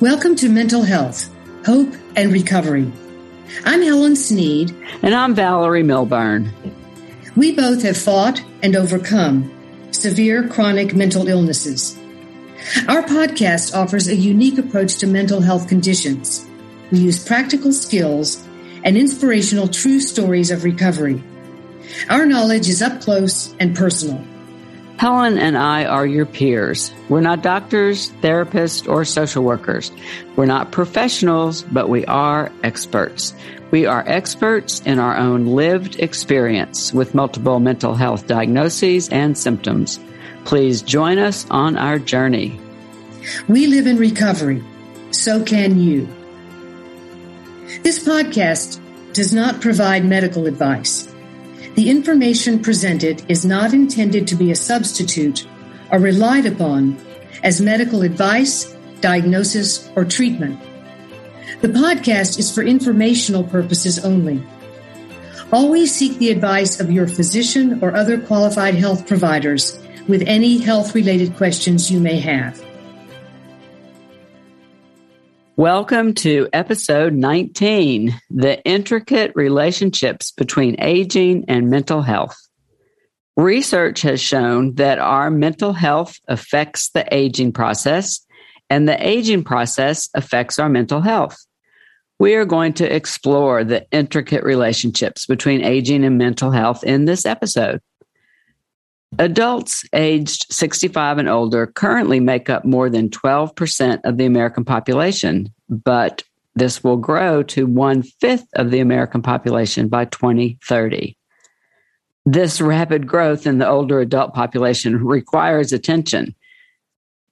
Welcome to Mental Health, Hope, and Recovery. I'm Helen Sneed. And I'm Valerie Milburn. We both have fought and overcome severe chronic mental illnesses. Our podcast offers a unique approach to mental health conditions. We use practical skills and inspirational true stories of recovery. Our knowledge is up close and personal. Helen and I are your peers. We're not doctors, therapists, or social workers. We're not professionals, but we are experts. We are experts in our own lived experience with multiple mental health diagnoses and symptoms. Please join us on our journey. We live in recovery. So can you. This podcast does not provide medical advice. The information presented is not intended to be a substitute or relied upon as medical advice, diagnosis, or treatment. The podcast is for informational purposes only. Always seek the advice of your physician or other qualified health providers with any health related questions you may have. Welcome to episode 19 The Intricate Relationships Between Aging and Mental Health. Research has shown that our mental health affects the aging process, and the aging process affects our mental health. We are going to explore the intricate relationships between aging and mental health in this episode. Adults aged 65 and older currently make up more than 12% of the American population, but this will grow to one fifth of the American population by 2030. This rapid growth in the older adult population requires attention.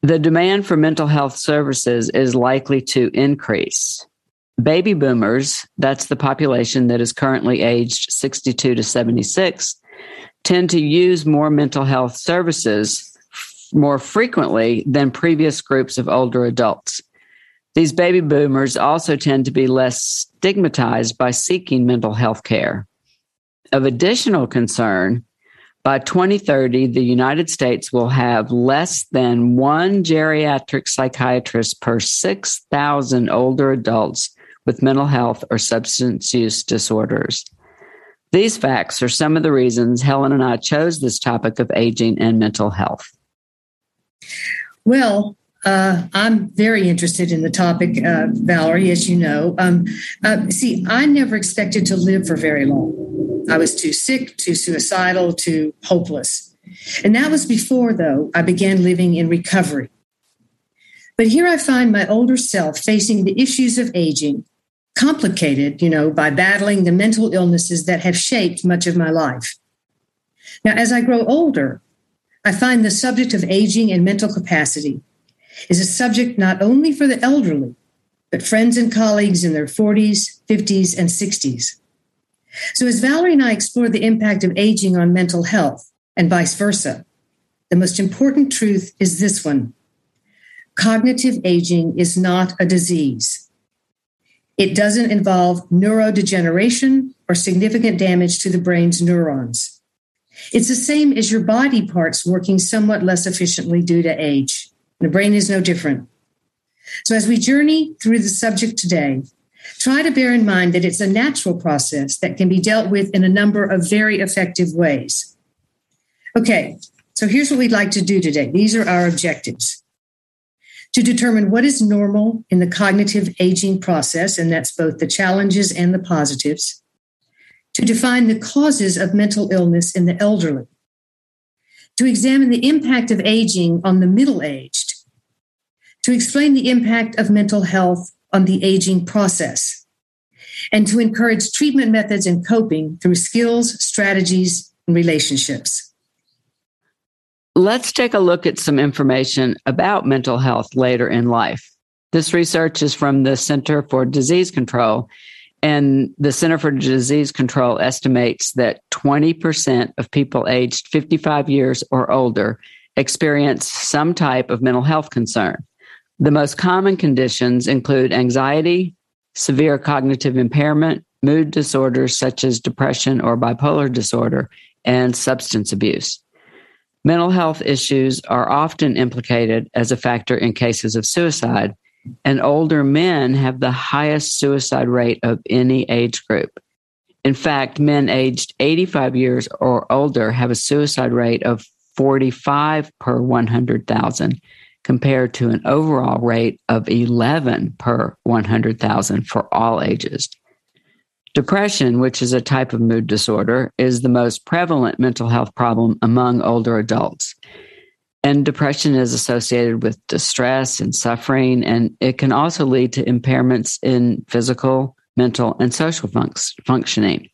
The demand for mental health services is likely to increase. Baby boomers, that's the population that is currently aged 62 to 76, tend to use more mental health services more frequently than previous groups of older adults. These baby boomers also tend to be less stigmatized by seeking mental health care. Of additional concern, by 2030, the United States will have less than one geriatric psychiatrist per 6,000 older adults with mental health or substance use disorders. These facts are some of the reasons Helen and I chose this topic of aging and mental health. Well, uh, I'm very interested in the topic, uh, Valerie, as you know. Um, uh, see, I never expected to live for very long. I was too sick, too suicidal, too hopeless. And that was before, though, I began living in recovery. But here I find my older self facing the issues of aging complicated, you know, by battling the mental illnesses that have shaped much of my life. Now, as I grow older, I find the subject of aging and mental capacity is a subject not only for the elderly, but friends and colleagues in their 40s, 50s, and 60s. So, as Valerie and I explore the impact of aging on mental health and vice versa, the most important truth is this one cognitive aging is not a disease. It doesn't involve neurodegeneration or significant damage to the brain's neurons. It's the same as your body parts working somewhat less efficiently due to age. The brain is no different. So, as we journey through the subject today, try to bear in mind that it's a natural process that can be dealt with in a number of very effective ways. Okay, so here's what we'd like to do today. These are our objectives to determine what is normal in the cognitive aging process, and that's both the challenges and the positives, to define the causes of mental illness in the elderly, to examine the impact of aging on the middle aged, to explain the impact of mental health on the aging process, and to encourage treatment methods and coping through skills, strategies, and relationships. Let's take a look at some information about mental health later in life. This research is from the Center for Disease Control, and the Center for Disease Control estimates that 20% of people aged 55 years or older experience some type of mental health concern. The most common conditions include anxiety, severe cognitive impairment, mood disorders such as depression or bipolar disorder, and substance abuse. Mental health issues are often implicated as a factor in cases of suicide, and older men have the highest suicide rate of any age group. In fact, men aged 85 years or older have a suicide rate of 45 per 100,000 compared to an overall rate of 11 per 100,000 for all ages. Depression, which is a type of mood disorder, is the most prevalent mental health problem among older adults. And depression is associated with distress and suffering, and it can also lead to impairments in physical, mental, and social functioning.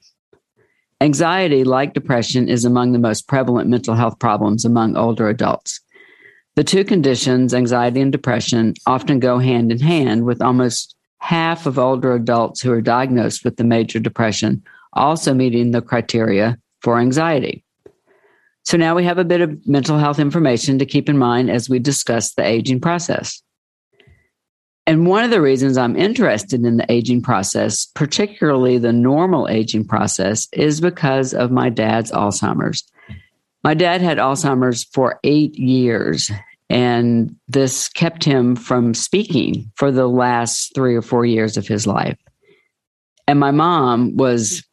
Anxiety, like depression, is among the most prevalent mental health problems among older adults. The two conditions, anxiety and depression, often go hand in hand with almost half of older adults who are diagnosed with the major depression also meeting the criteria for anxiety. So now we have a bit of mental health information to keep in mind as we discuss the aging process. And one of the reasons I'm interested in the aging process, particularly the normal aging process, is because of my dad's Alzheimer's. My dad had Alzheimer's for eight years, and this kept him from speaking for the last three or four years of his life. And my mom was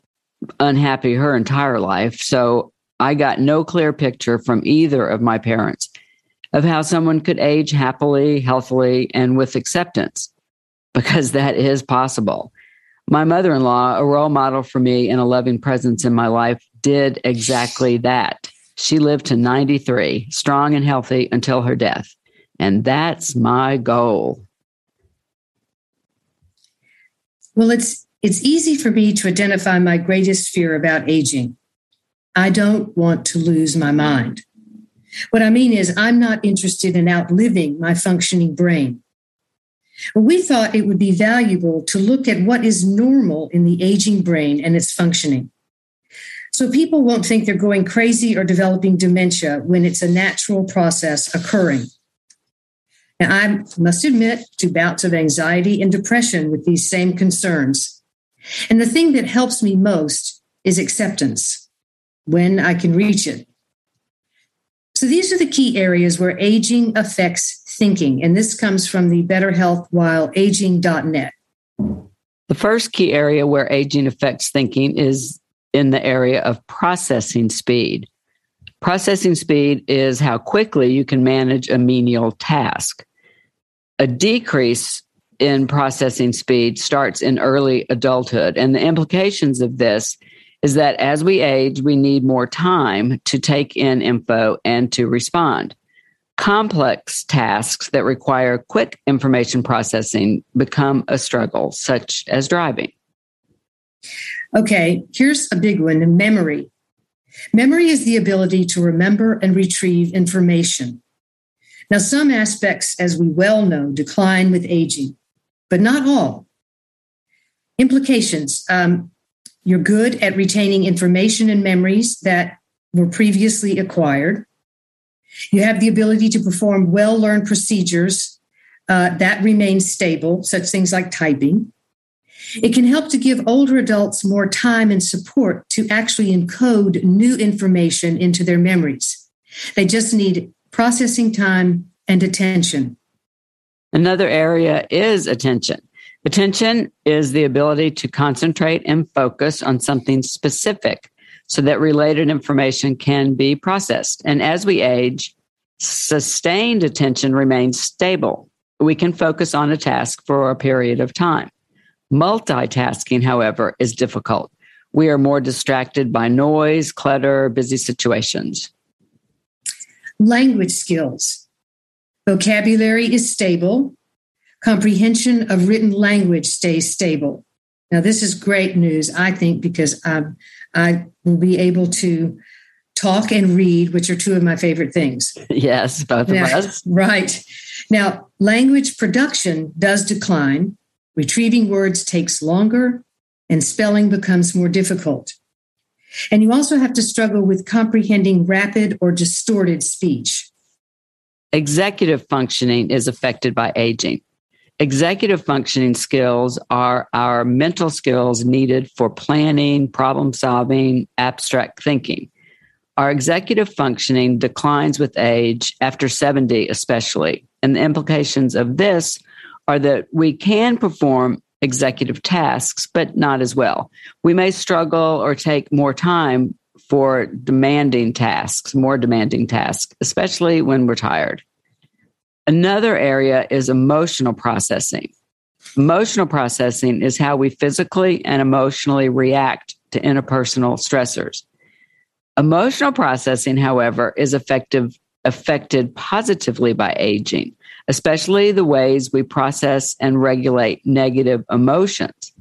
unhappy her entire life. So I got no clear picture from either of my parents of how someone could age happily, healthily, and with acceptance, because that is possible. My mother in law, a role model for me and a loving presence in my life, did exactly that. She lived to 93, strong and healthy until her death. And that's my goal. Well, it's it's easy for me to identify my greatest fear about aging. I don't want to lose my mind. What I mean is, I'm not interested in outliving my functioning brain. We thought it would be valuable to look at what is normal in the aging brain and its functioning. So people won't think they're going crazy or developing dementia when it's a natural process occurring. Now, I must admit to bouts of anxiety and depression with these same concerns. And the thing that helps me most is acceptance when I can reach it. So these are the key areas where aging affects thinking. And this comes from the Better Health While Aging.net. The first key area where aging affects thinking is in the area of processing speed. Processing speed is how quickly you can manage a menial task. A decrease in processing speed starts in early adulthood. And the implications of this is that as we age, we need more time to take in info and to respond. Complex tasks that require quick information processing become a struggle, such as driving. Okay, here's a big one memory. Memory is the ability to remember and retrieve information. Now, some aspects, as we well know, decline with aging, but not all. Implications um, you're good at retaining information and memories that were previously acquired. You have the ability to perform well learned procedures uh, that remain stable, such things like typing. It can help to give older adults more time and support to actually encode new information into their memories. They just need processing time and attention. Another area is attention. Attention is the ability to concentrate and focus on something specific so that related information can be processed. And as we age, sustained attention remains stable. We can focus on a task for a period of time. Multitasking, however, is difficult. We are more distracted by noise, clutter, busy situations. Language skills. Vocabulary is stable. Comprehension of written language stays stable. Now, this is great news, I think, because um, I will be able to talk and read, which are two of my favorite things. Yes, both now, of us. Right. Now, language production does decline. Retrieving words takes longer, and spelling becomes more difficult. And you also have to struggle with comprehending rapid or distorted speech. Executive functioning is affected by aging. Executive functioning skills are our mental skills needed for planning, problem solving, abstract thinking. Our executive functioning declines with age, after 70 especially. And the implications of this are that we can perform executive tasks, but not as well. We may struggle or take more time for demanding tasks, more demanding tasks, especially when we're tired. Another area is emotional processing. Emotional processing is how we physically and emotionally react to interpersonal stressors. Emotional processing, however, is effective, affected positively by aging, especially the ways we process and regulate negative emotions.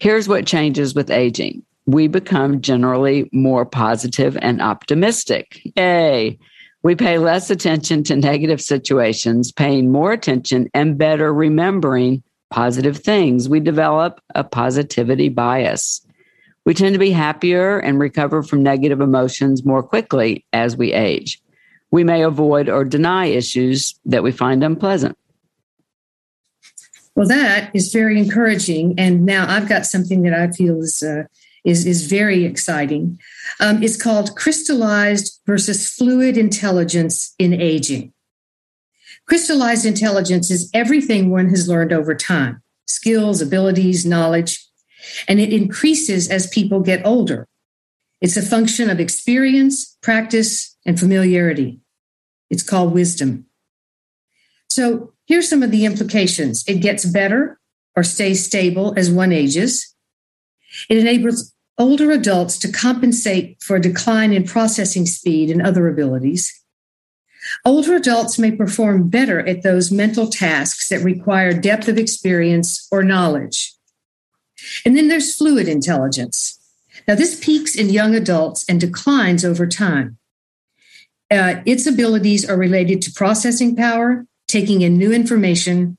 Here's what changes with aging we become generally more positive and optimistic. Yay! We pay less attention to negative situations, paying more attention and better remembering positive things. We develop a positivity bias. We tend to be happier and recover from negative emotions more quickly as we age. We may avoid or deny issues that we find unpleasant. Well, that is very encouraging. And now I've got something that I feel is uh, is, is very exciting. Um, it's called Crystallized versus Fluid Intelligence in Aging. Crystallized intelligence is everything one has learned over time skills, abilities, knowledge, and it increases as people get older. It's a function of experience, practice, and familiarity. It's called wisdom. So here's some of the implications it gets better or stays stable as one ages. It enables older adults to compensate for a decline in processing speed and other abilities. Older adults may perform better at those mental tasks that require depth of experience or knowledge. And then there's fluid intelligence. Now, this peaks in young adults and declines over time. Uh, its abilities are related to processing power, taking in new information,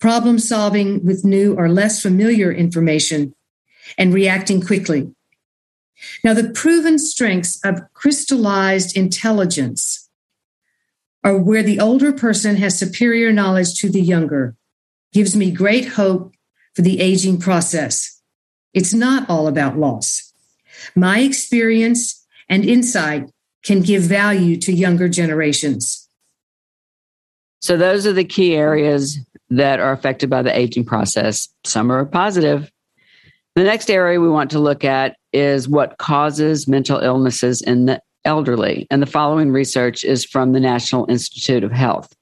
problem solving with new or less familiar information, and reacting quickly. Now, the proven strengths of crystallized intelligence are where the older person has superior knowledge to the younger, gives me great hope for the aging process. It's not all about loss. My experience and insight can give value to younger generations. So, those are the key areas that are affected by the aging process. Some are positive, the next area we want to look at is what causes mental illnesses in the elderly. And the following research is from the National Institute of Health.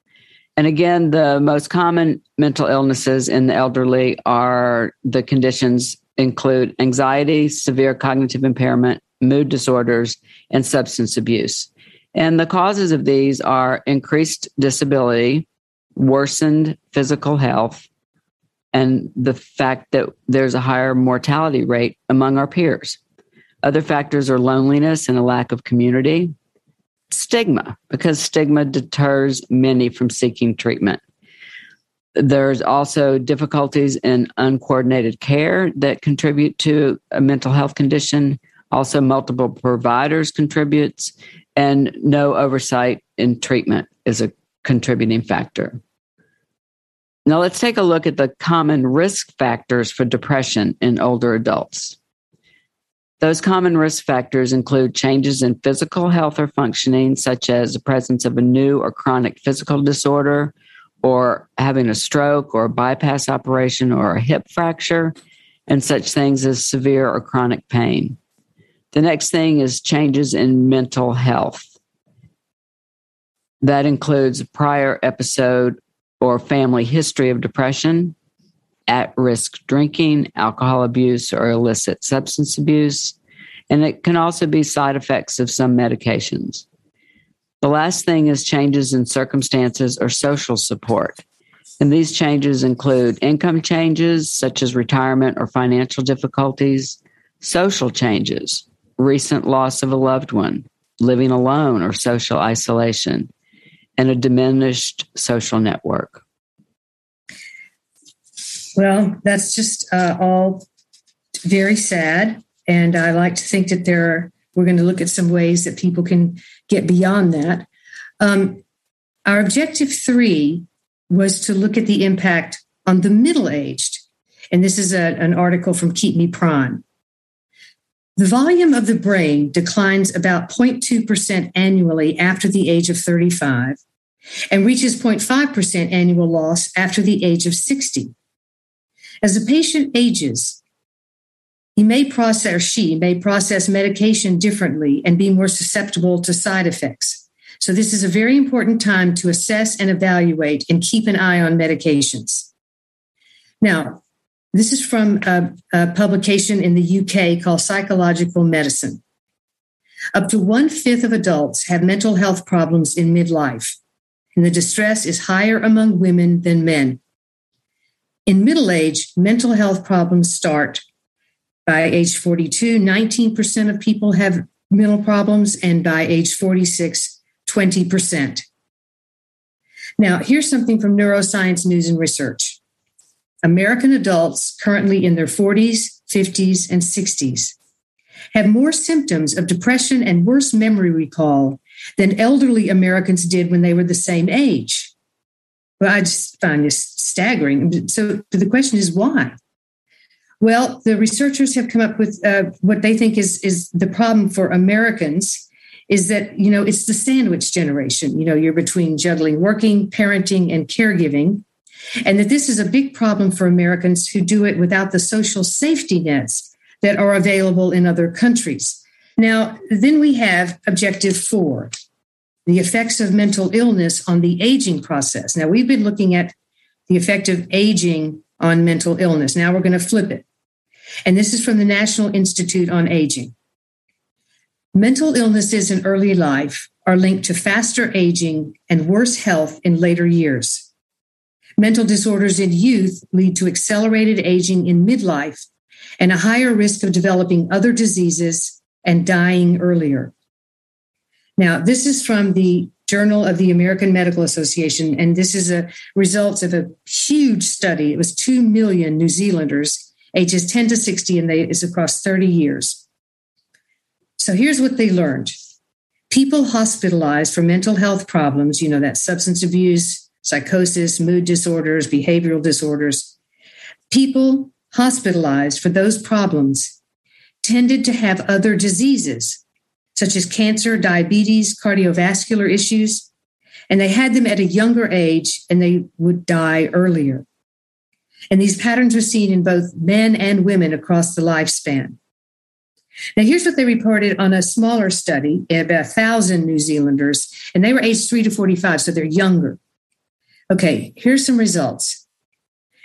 And again, the most common mental illnesses in the elderly are the conditions include anxiety, severe cognitive impairment, mood disorders, and substance abuse. And the causes of these are increased disability, worsened physical health, and the fact that there's a higher mortality rate among our peers. Other factors are loneliness and a lack of community, stigma, because stigma deters many from seeking treatment. There's also difficulties in uncoordinated care that contribute to a mental health condition. Also, multiple providers contributes, and no oversight in treatment is a contributing factor. Now, let's take a look at the common risk factors for depression in older adults. Those common risk factors include changes in physical health or functioning, such as the presence of a new or chronic physical disorder, or having a stroke or a bypass operation or a hip fracture, and such things as severe or chronic pain. The next thing is changes in mental health. That includes a prior episode or family history of depression, at risk drinking, alcohol abuse, or illicit substance abuse. And it can also be side effects of some medications. The last thing is changes in circumstances or social support. And these changes include income changes, such as retirement or financial difficulties, social changes, recent loss of a loved one, living alone or social isolation, and a diminished social network. Well, that's just uh, all very sad. And I like to think that there are, we're going to look at some ways that people can get beyond that. Um, our objective three was to look at the impact on the middle aged. And this is a, an article from Keep Me Prime. The volume of the brain declines about 0.2% annually after the age of 35 and reaches 0.5% annual loss after the age of 60. As a patient ages, he may process or she may process medication differently and be more susceptible to side effects. So, this is a very important time to assess and evaluate and keep an eye on medications. Now, this is from a, a publication in the UK called Psychological Medicine. Up to one fifth of adults have mental health problems in midlife, and the distress is higher among women than men. In middle age, mental health problems start by age 42. 19% of people have mental problems, and by age 46, 20%. Now, here's something from Neuroscience News and Research. American adults currently in their 40s, 50s, and 60s have more symptoms of depression and worse memory recall than elderly Americans did when they were the same age. Well, I just find this staggering. So the question is why? Well, the researchers have come up with uh, what they think is is the problem for Americans is that you know it's the sandwich generation. You know, you're between juggling working, parenting, and caregiving, and that this is a big problem for Americans who do it without the social safety nets that are available in other countries. Now, then we have objective four, the effects of mental illness on the aging process. Now, we've been looking at the effect of aging on mental illness. Now we're going to flip it. And this is from the National Institute on Aging. Mental illnesses in early life are linked to faster aging and worse health in later years. Mental disorders in youth lead to accelerated aging in midlife and a higher risk of developing other diseases and dying earlier. Now, this is from the Journal of the American Medical Association, and this is a results of a huge study. It was 2 million New Zealanders ages 10 to 60, and they is across 30 years. So here's what they learned. People hospitalized for mental health problems, you know, that substance abuse, psychosis, mood disorders, behavioral disorders, people hospitalized for those problems tended to have other diseases such as cancer, diabetes, cardiovascular issues. And they had them at a younger age and they would die earlier. And these patterns are seen in both men and women across the lifespan. Now, here's what they reported on a smaller study about 1,000 New Zealanders, and they were aged 3 to 45, so they're younger. Okay, here's some results.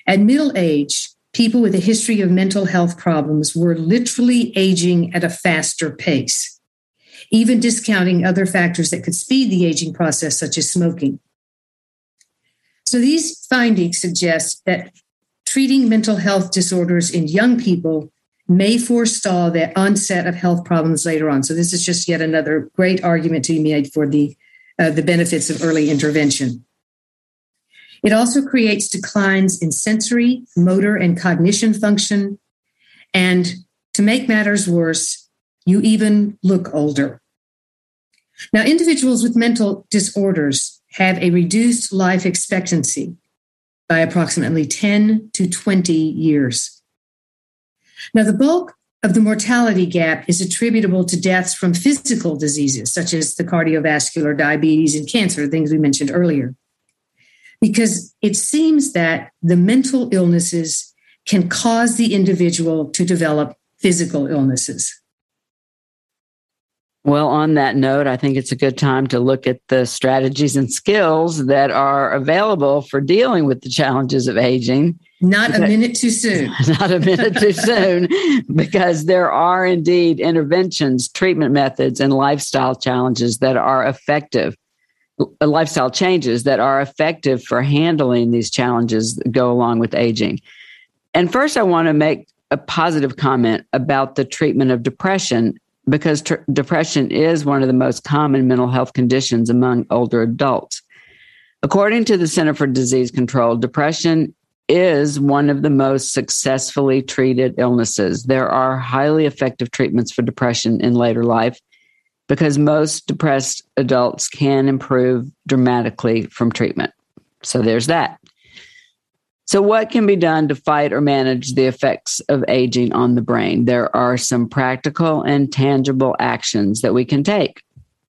At middle age, people with a history of mental health problems were literally aging at a faster pace even discounting other factors that could speed the aging process, such as smoking. So these findings suggest that treating mental health disorders in young people may forestall the onset of health problems later on. So this is just yet another great argument to be made for the uh, the benefits of early intervention. It also creates declines in sensory, motor, and cognition function. And to make matters worse, you even look older. Now, individuals with mental disorders have a reduced life expectancy by approximately 10 to 20 years. Now, the bulk of the mortality gap is attributable to deaths from physical diseases, such as the cardiovascular, diabetes, and cancer, things we mentioned earlier. Because it seems that the mental illnesses can cause the individual to develop physical illnesses. Well, on that note, I think it's a good time to look at the strategies and skills that are available for dealing with the challenges of aging. Not a minute too soon. Not a minute too soon, because there are indeed interventions, treatment methods, and lifestyle challenges that are effective, Uh, lifestyle changes that are effective for handling these challenges that go along with aging. And first, I want to make a positive comment about the treatment of depression because tr- depression is one of the most common mental health conditions among older adults. According to the Center for Disease Control, depression is one of the most successfully treated illnesses. There are highly effective treatments for depression in later life because most depressed adults can improve dramatically from treatment. So there's that. So, what can be done to fight or manage the effects of aging on the brain? There are some practical and tangible actions that we can take.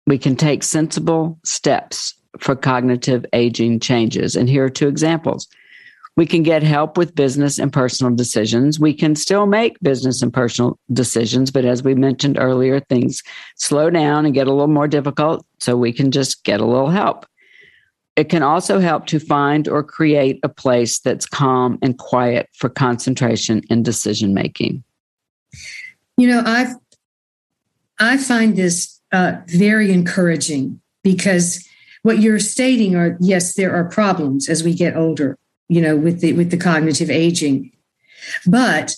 We can take sensible steps for cognitive aging changes. And here are two examples. We can get help with business and personal decisions. We can still make business and personal decisions, but as we mentioned earlier, things slow down and get a little more difficult. So we can just get a little help. It can also help to find or create a place that's calm and quiet for concentration and decision making. You know, i I find this uh, very encouraging because what you're stating are yes, there are problems as we get older. You know, with the with the cognitive aging, but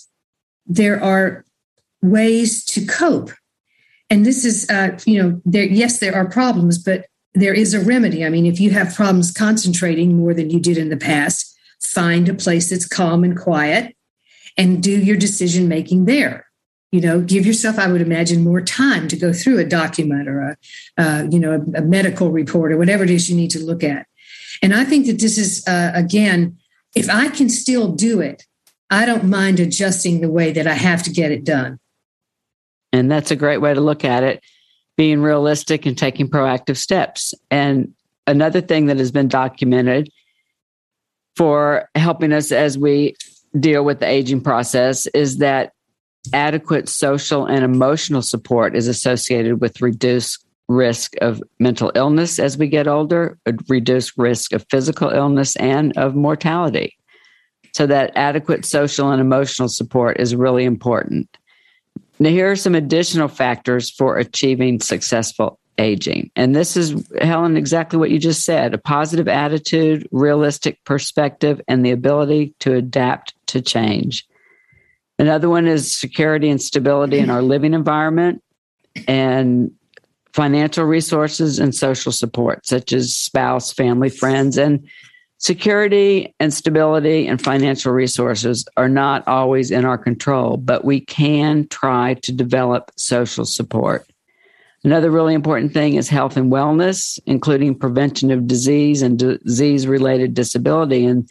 there are ways to cope. And this is, uh, you know, there. Yes, there are problems, but there is a remedy. I mean, if you have problems concentrating more than you did in the past, find a place that's calm and quiet and do your decision making there. You know, give yourself, I would imagine, more time to go through a document or a, uh, you know, a, a, medical report or whatever it is you need to look at. And I think that this is, uh, again, if I can still do it, I don't mind adjusting the way that I have to get it done. And that's a great way to look at it being realistic and taking proactive steps. And another thing that has been documented for helping us as we deal with the aging process is that adequate social and emotional support is associated with reduced risk of mental illness as we get older, reduce risk of physical illness and of mortality. So that adequate social and emotional support is really important. Now, here are some additional factors for achieving successful aging. And this is, Helen, exactly what you just said a positive attitude, realistic perspective, and the ability to adapt to change. Another one is security and stability in our living environment and financial resources and social support, such as spouse, family, friends, and Security and stability and financial resources are not always in our control, but we can try to develop social support. Another really important thing is health and wellness, including prevention of disease and disease related disability. And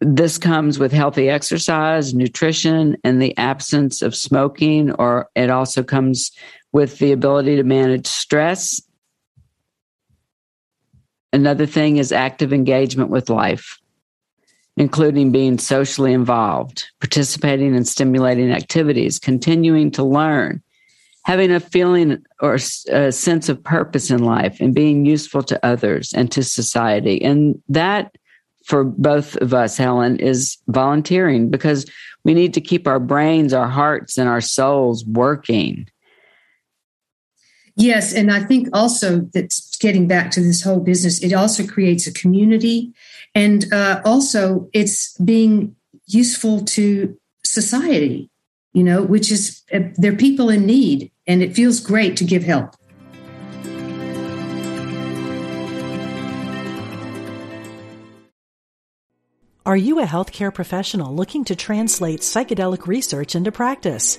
this comes with healthy exercise, nutrition, and the absence of smoking, or it also comes with the ability to manage stress Another thing is active engagement with life, including being socially involved, participating in stimulating activities, continuing to learn, having a feeling or a sense of purpose in life, and being useful to others and to society. And that, for both of us, Helen, is volunteering because we need to keep our brains, our hearts, and our souls working Yes, and I think also that getting back to this whole business, it also creates a community, and uh, also it's being useful to society. You know, which is uh, they're people in need, and it feels great to give help. Are you a healthcare professional looking to translate psychedelic research into practice?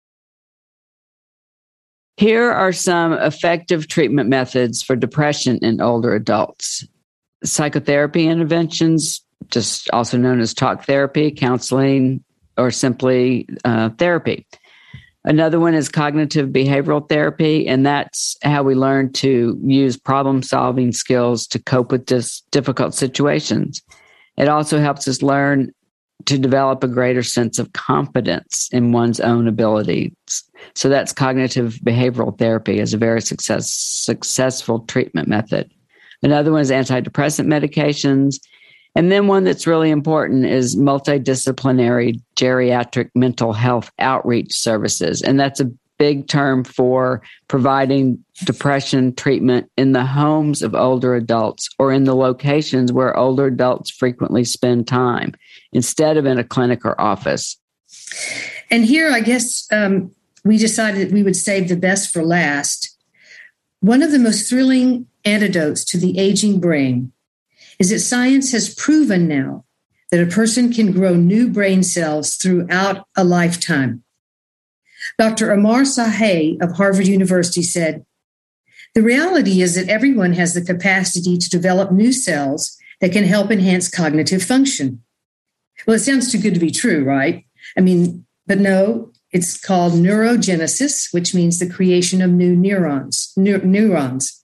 Here are some effective treatment methods for depression in older adults psychotherapy interventions, just also known as talk therapy, counseling, or simply uh, therapy. Another one is cognitive behavioral therapy, and that's how we learn to use problem solving skills to cope with dis- difficult situations. It also helps us learn to develop a greater sense of confidence in one's own abilities. So that's cognitive behavioral therapy as a very success, successful treatment method. Another one is antidepressant medications. And then one that's really important is multidisciplinary geriatric mental health outreach services. And that's a big term for providing depression treatment in the homes of older adults or in the locations where older adults frequently spend time instead of in a clinic or office. And here, I guess um, we decided we would save the best for last. One of the most thrilling antidotes to the aging brain is that science has proven now that a person can grow new brain cells throughout a lifetime. Dr. Amar Sahay of Harvard University said, The reality is that everyone has the capacity to develop new cells that can help enhance cognitive function. Well, it sounds too good to be true, right? I mean, but no, it's called neurogenesis, which means the creation of new neurons. neurons.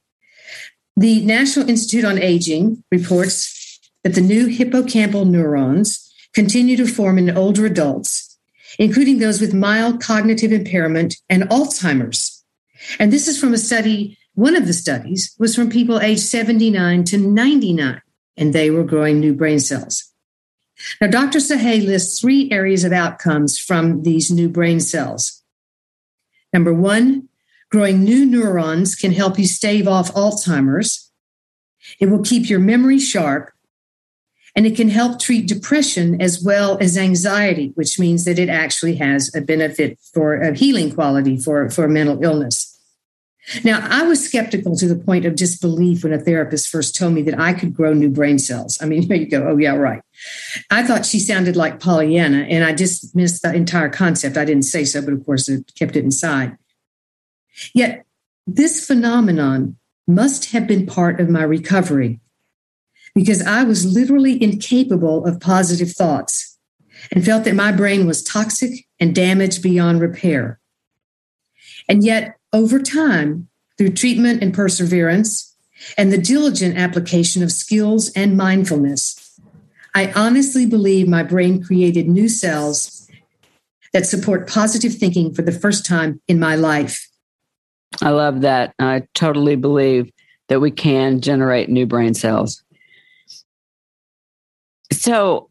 The National Institute on Aging reports that the new hippocampal neurons continue to form in older adults, including those with mild cognitive impairment and Alzheimer's. And this is from a study, one of the studies was from people aged 79 to 99, and they were growing new brain cells. Now, Dr. Sahay lists three areas of outcomes from these new brain cells. Number one, Growing new neurons can help you stave off Alzheimer's. It will keep your memory sharp and it can help treat depression as well as anxiety, which means that it actually has a benefit for a healing quality for, for mental illness. Now, I was skeptical to the point of disbelief when a therapist first told me that I could grow new brain cells. I mean, you go. Oh, yeah, right. I thought she sounded like Pollyanna, and I just missed the entire concept. I didn't say so, but of course, it kept it inside. Yet, this phenomenon must have been part of my recovery because I was literally incapable of positive thoughts and felt that my brain was toxic and damaged beyond repair. And yet, over time, through treatment and perseverance, and the diligent application of skills and mindfulness, I honestly believe my brain created new cells that support positive thinking for the first time in my life. I love that. I totally believe that we can generate new brain cells. So,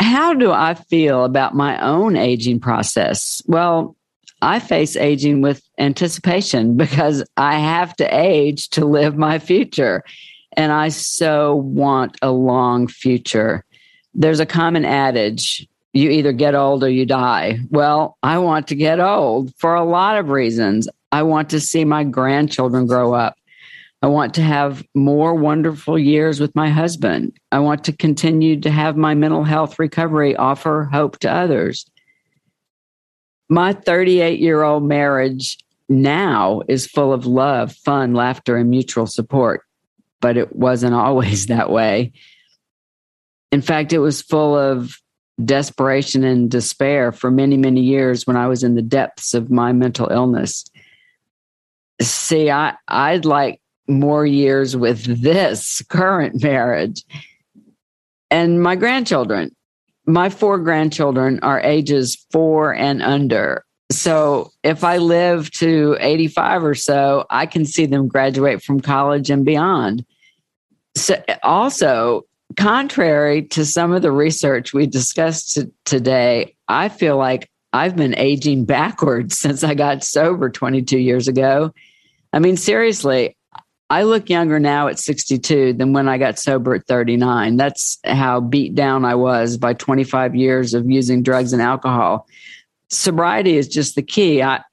how do I feel about my own aging process? Well, I face aging with anticipation because I have to age to live my future. And I so want a long future. There's a common adage you either get old or you die. Well, I want to get old for a lot of reasons. I want to see my grandchildren grow up. I want to have more wonderful years with my husband. I want to continue to have my mental health recovery offer hope to others. My 38 year old marriage now is full of love, fun, laughter, and mutual support, but it wasn't always that way. In fact, it was full of desperation and despair for many, many years when I was in the depths of my mental illness. See, I, I'd like more years with this current marriage. And my grandchildren, my four grandchildren are ages four and under. So if I live to 85 or so, I can see them graduate from college and beyond. So also, contrary to some of the research we discussed t- today, I feel like I've been aging backwards since I got sober 22 years ago. I mean, seriously, I look younger now at 62 than when I got sober at 39. That's how beat down I was by 25 years of using drugs and alcohol. Sobriety is just the key. I,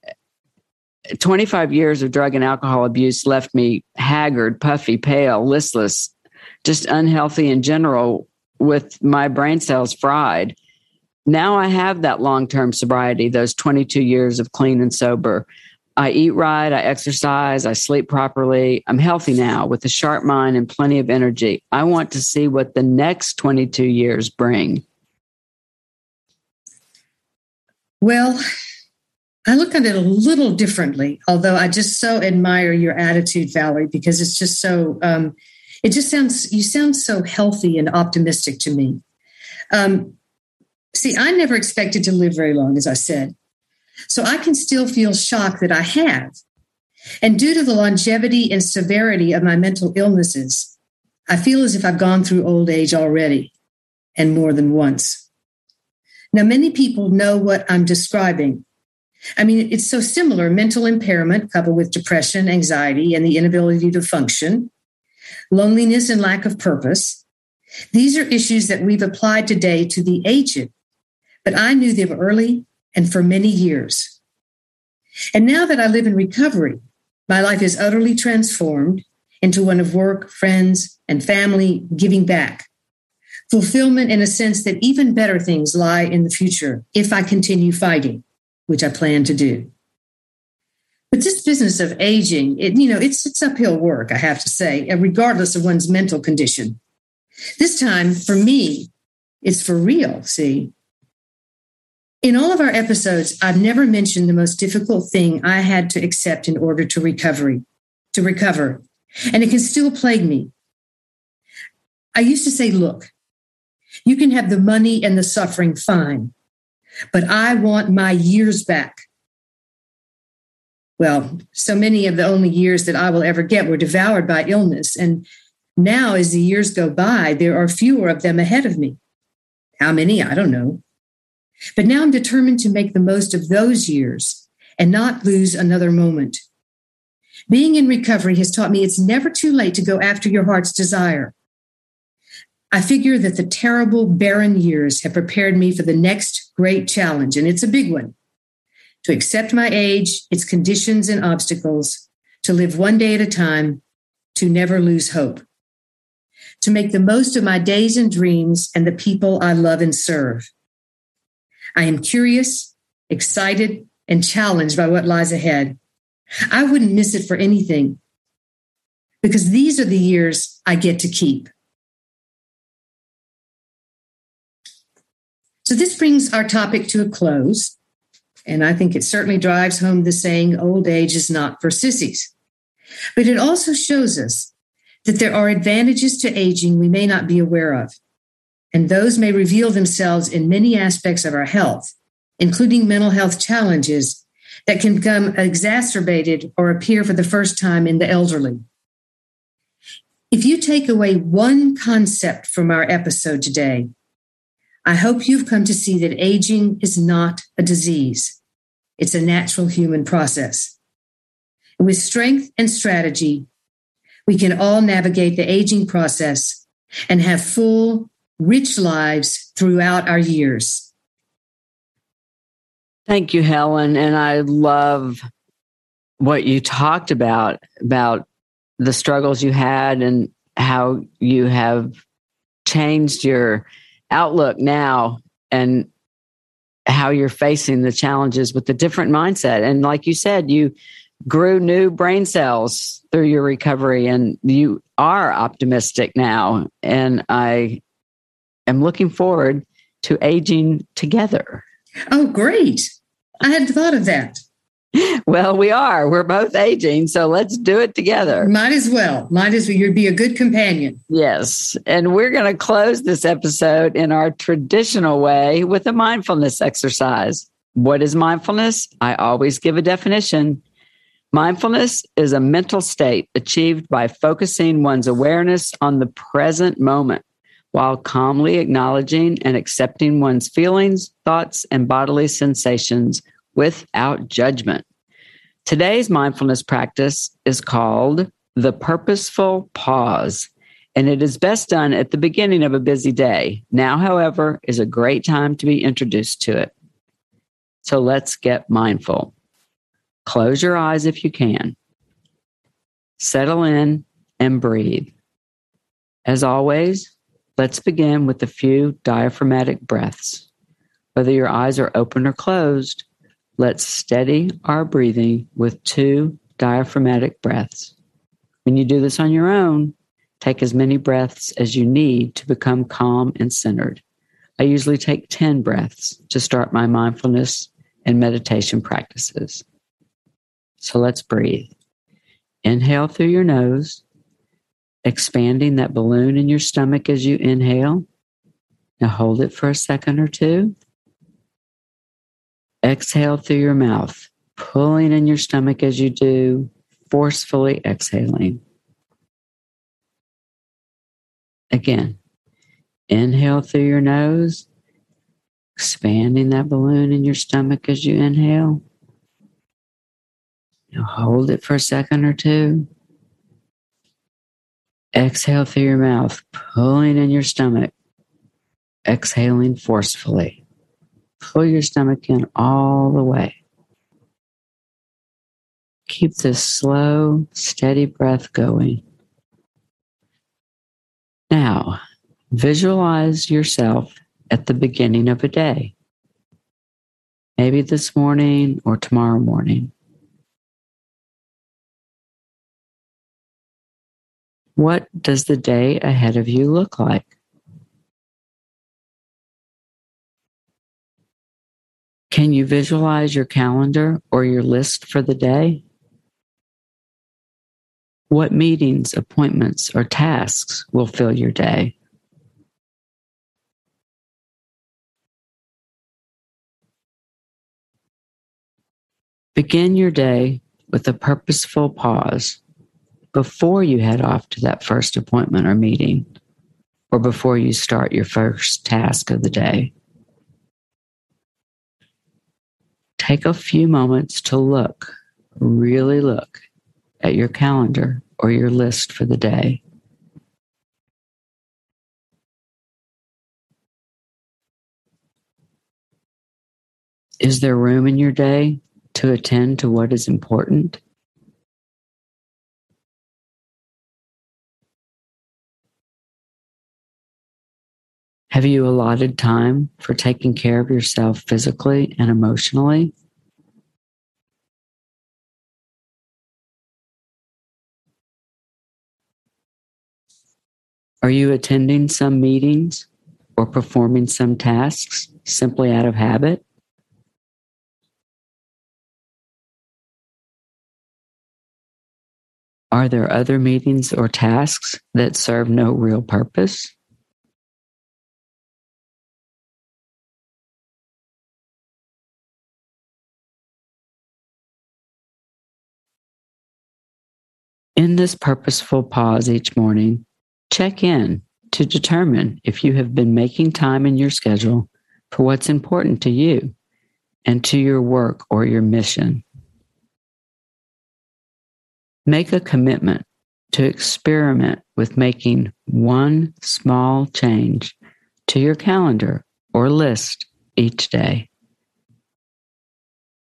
25 years of drug and alcohol abuse left me haggard, puffy, pale, listless, just unhealthy in general with my brain cells fried. Now I have that long term sobriety, those 22 years of clean and sober. I eat right, I exercise, I sleep properly. I'm healthy now with a sharp mind and plenty of energy. I want to see what the next 22 years bring. Well, I look at it a little differently, although I just so admire your attitude, Valerie, because it's just so, um, it just sounds, you sound so healthy and optimistic to me. Um, see, I never expected to live very long, as I said. So I can still feel shock that I have. And due to the longevity and severity of my mental illnesses, I feel as if I've gone through old age already and more than once. Now, many people know what I'm describing. I mean, it's so similar mental impairment coupled with depression, anxiety, and the inability to function, loneliness and lack of purpose. These are issues that we've applied today to the aged, but I knew them early and for many years. And now that I live in recovery, my life is utterly transformed into one of work, friends, and family giving back. Fulfillment in a sense that even better things lie in the future if I continue fighting, which I plan to do. But this business of aging, it, you know, it's, it's uphill work, I have to say, uh, regardless of one's mental condition. This time, for me, it's for real, see? In all of our episodes, I've never mentioned the most difficult thing I had to accept in order to recovery, to recover. And it can still plague me. I used to say, look, you can have the money and the suffering, fine, but I want my years back. Well, so many of the only years that I will ever get were devoured by illness. And now, as the years go by, there are fewer of them ahead of me. How many? I don't know. But now I'm determined to make the most of those years and not lose another moment. Being in recovery has taught me it's never too late to go after your heart's desire. I figure that the terrible, barren years have prepared me for the next great challenge, and it's a big one to accept my age, its conditions and obstacles, to live one day at a time, to never lose hope, to make the most of my days and dreams and the people I love and serve. I am curious, excited, and challenged by what lies ahead. I wouldn't miss it for anything because these are the years I get to keep. So, this brings our topic to a close. And I think it certainly drives home the saying, old age is not for sissies. But it also shows us that there are advantages to aging we may not be aware of and those may reveal themselves in many aspects of our health, including mental health challenges that can become exacerbated or appear for the first time in the elderly. If you take away one concept from our episode today, I hope you've come to see that aging is not a disease. It's a natural human process. with strength and strategy, we can all navigate the aging process and have full, rich lives throughout our years. Thank you, Helen. And I love what you talked about, about the struggles you had and how you have changed your outlook now and how you're facing the challenges with a different mindset. And like you said, you grew new brain cells through your recovery and you are optimistic now. And I am looking forward to aging together. Oh, great. I hadn't thought of that. Well, we are. We're both aging, so let's do it together. Might as well. Might as well. You'd be a good companion. Yes. And we're going to close this episode in our traditional way with a mindfulness exercise. What is mindfulness? I always give a definition. Mindfulness is a mental state achieved by focusing one's awareness on the present moment while calmly acknowledging and accepting one's feelings, thoughts, and bodily sensations without judgment. Today's mindfulness practice is called the purposeful pause, and it is best done at the beginning of a busy day. Now, however, is a great time to be introduced to it. So let's get mindful. Close your eyes if you can. Settle in and breathe. As always, let's begin with a few diaphragmatic breaths. Whether your eyes are open or closed, Let's steady our breathing with two diaphragmatic breaths. When you do this on your own, take as many breaths as you need to become calm and centered. I usually take 10 breaths to start my mindfulness and meditation practices. So let's breathe. Inhale through your nose, expanding that balloon in your stomach as you inhale. Now hold it for a second or two. Exhale through your mouth, pulling in your stomach as you do, forcefully exhaling. Again, inhale through your nose, expanding that balloon in your stomach as you inhale. Now hold it for a second or two. Exhale through your mouth, pulling in your stomach, exhaling forcefully. Pull your stomach in all the way. Keep this slow, steady breath going. Now, visualize yourself at the beginning of a day. Maybe this morning or tomorrow morning. What does the day ahead of you look like? Can you visualize your calendar or your list for the day? What meetings, appointments, or tasks will fill your day? Begin your day with a purposeful pause before you head off to that first appointment or meeting, or before you start your first task of the day. take a few moments to look, really look at your calendar or your list for the day. Is there room in your day to attend to what is important? Have you allotted time for taking care of yourself physically and emotionally? Are you attending some meetings or performing some tasks simply out of habit? Are there other meetings or tasks that serve no real purpose? In this purposeful pause each morning, check in to determine if you have been making time in your schedule for what's important to you and to your work or your mission. Make a commitment to experiment with making one small change to your calendar or list each day.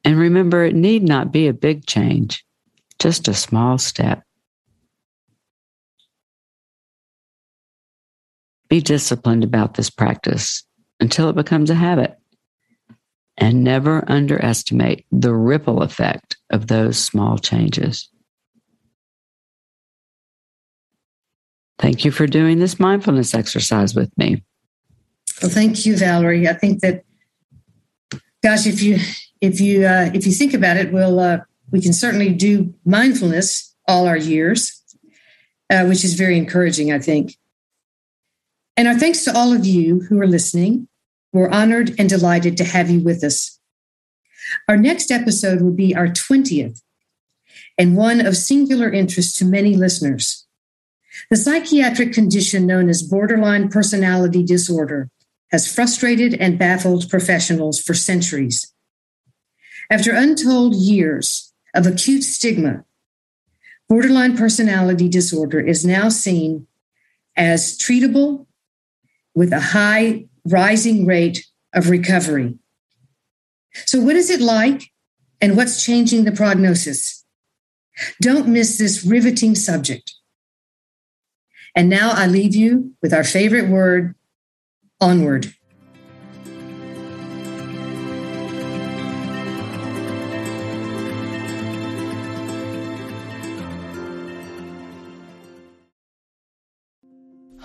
And remember, it need not be a big change, just a small step. Be disciplined about this practice until it becomes a habit. and never underestimate the ripple effect of those small changes. Thank you for doing this mindfulness exercise with me. Well, thank you, Valerie. I think that, gosh, if you if you uh, if you think about it, we'll uh, we can certainly do mindfulness all our years, uh, which is very encouraging, I think. And our thanks to all of you who are listening. We're honored and delighted to have you with us. Our next episode will be our 20th and one of singular interest to many listeners. The psychiatric condition known as borderline personality disorder has frustrated and baffled professionals for centuries. After untold years of acute stigma, borderline personality disorder is now seen as treatable with a high rising rate of recovery. So, what is it like and what's changing the prognosis? Don't miss this riveting subject. And now I leave you with our favorite word onward.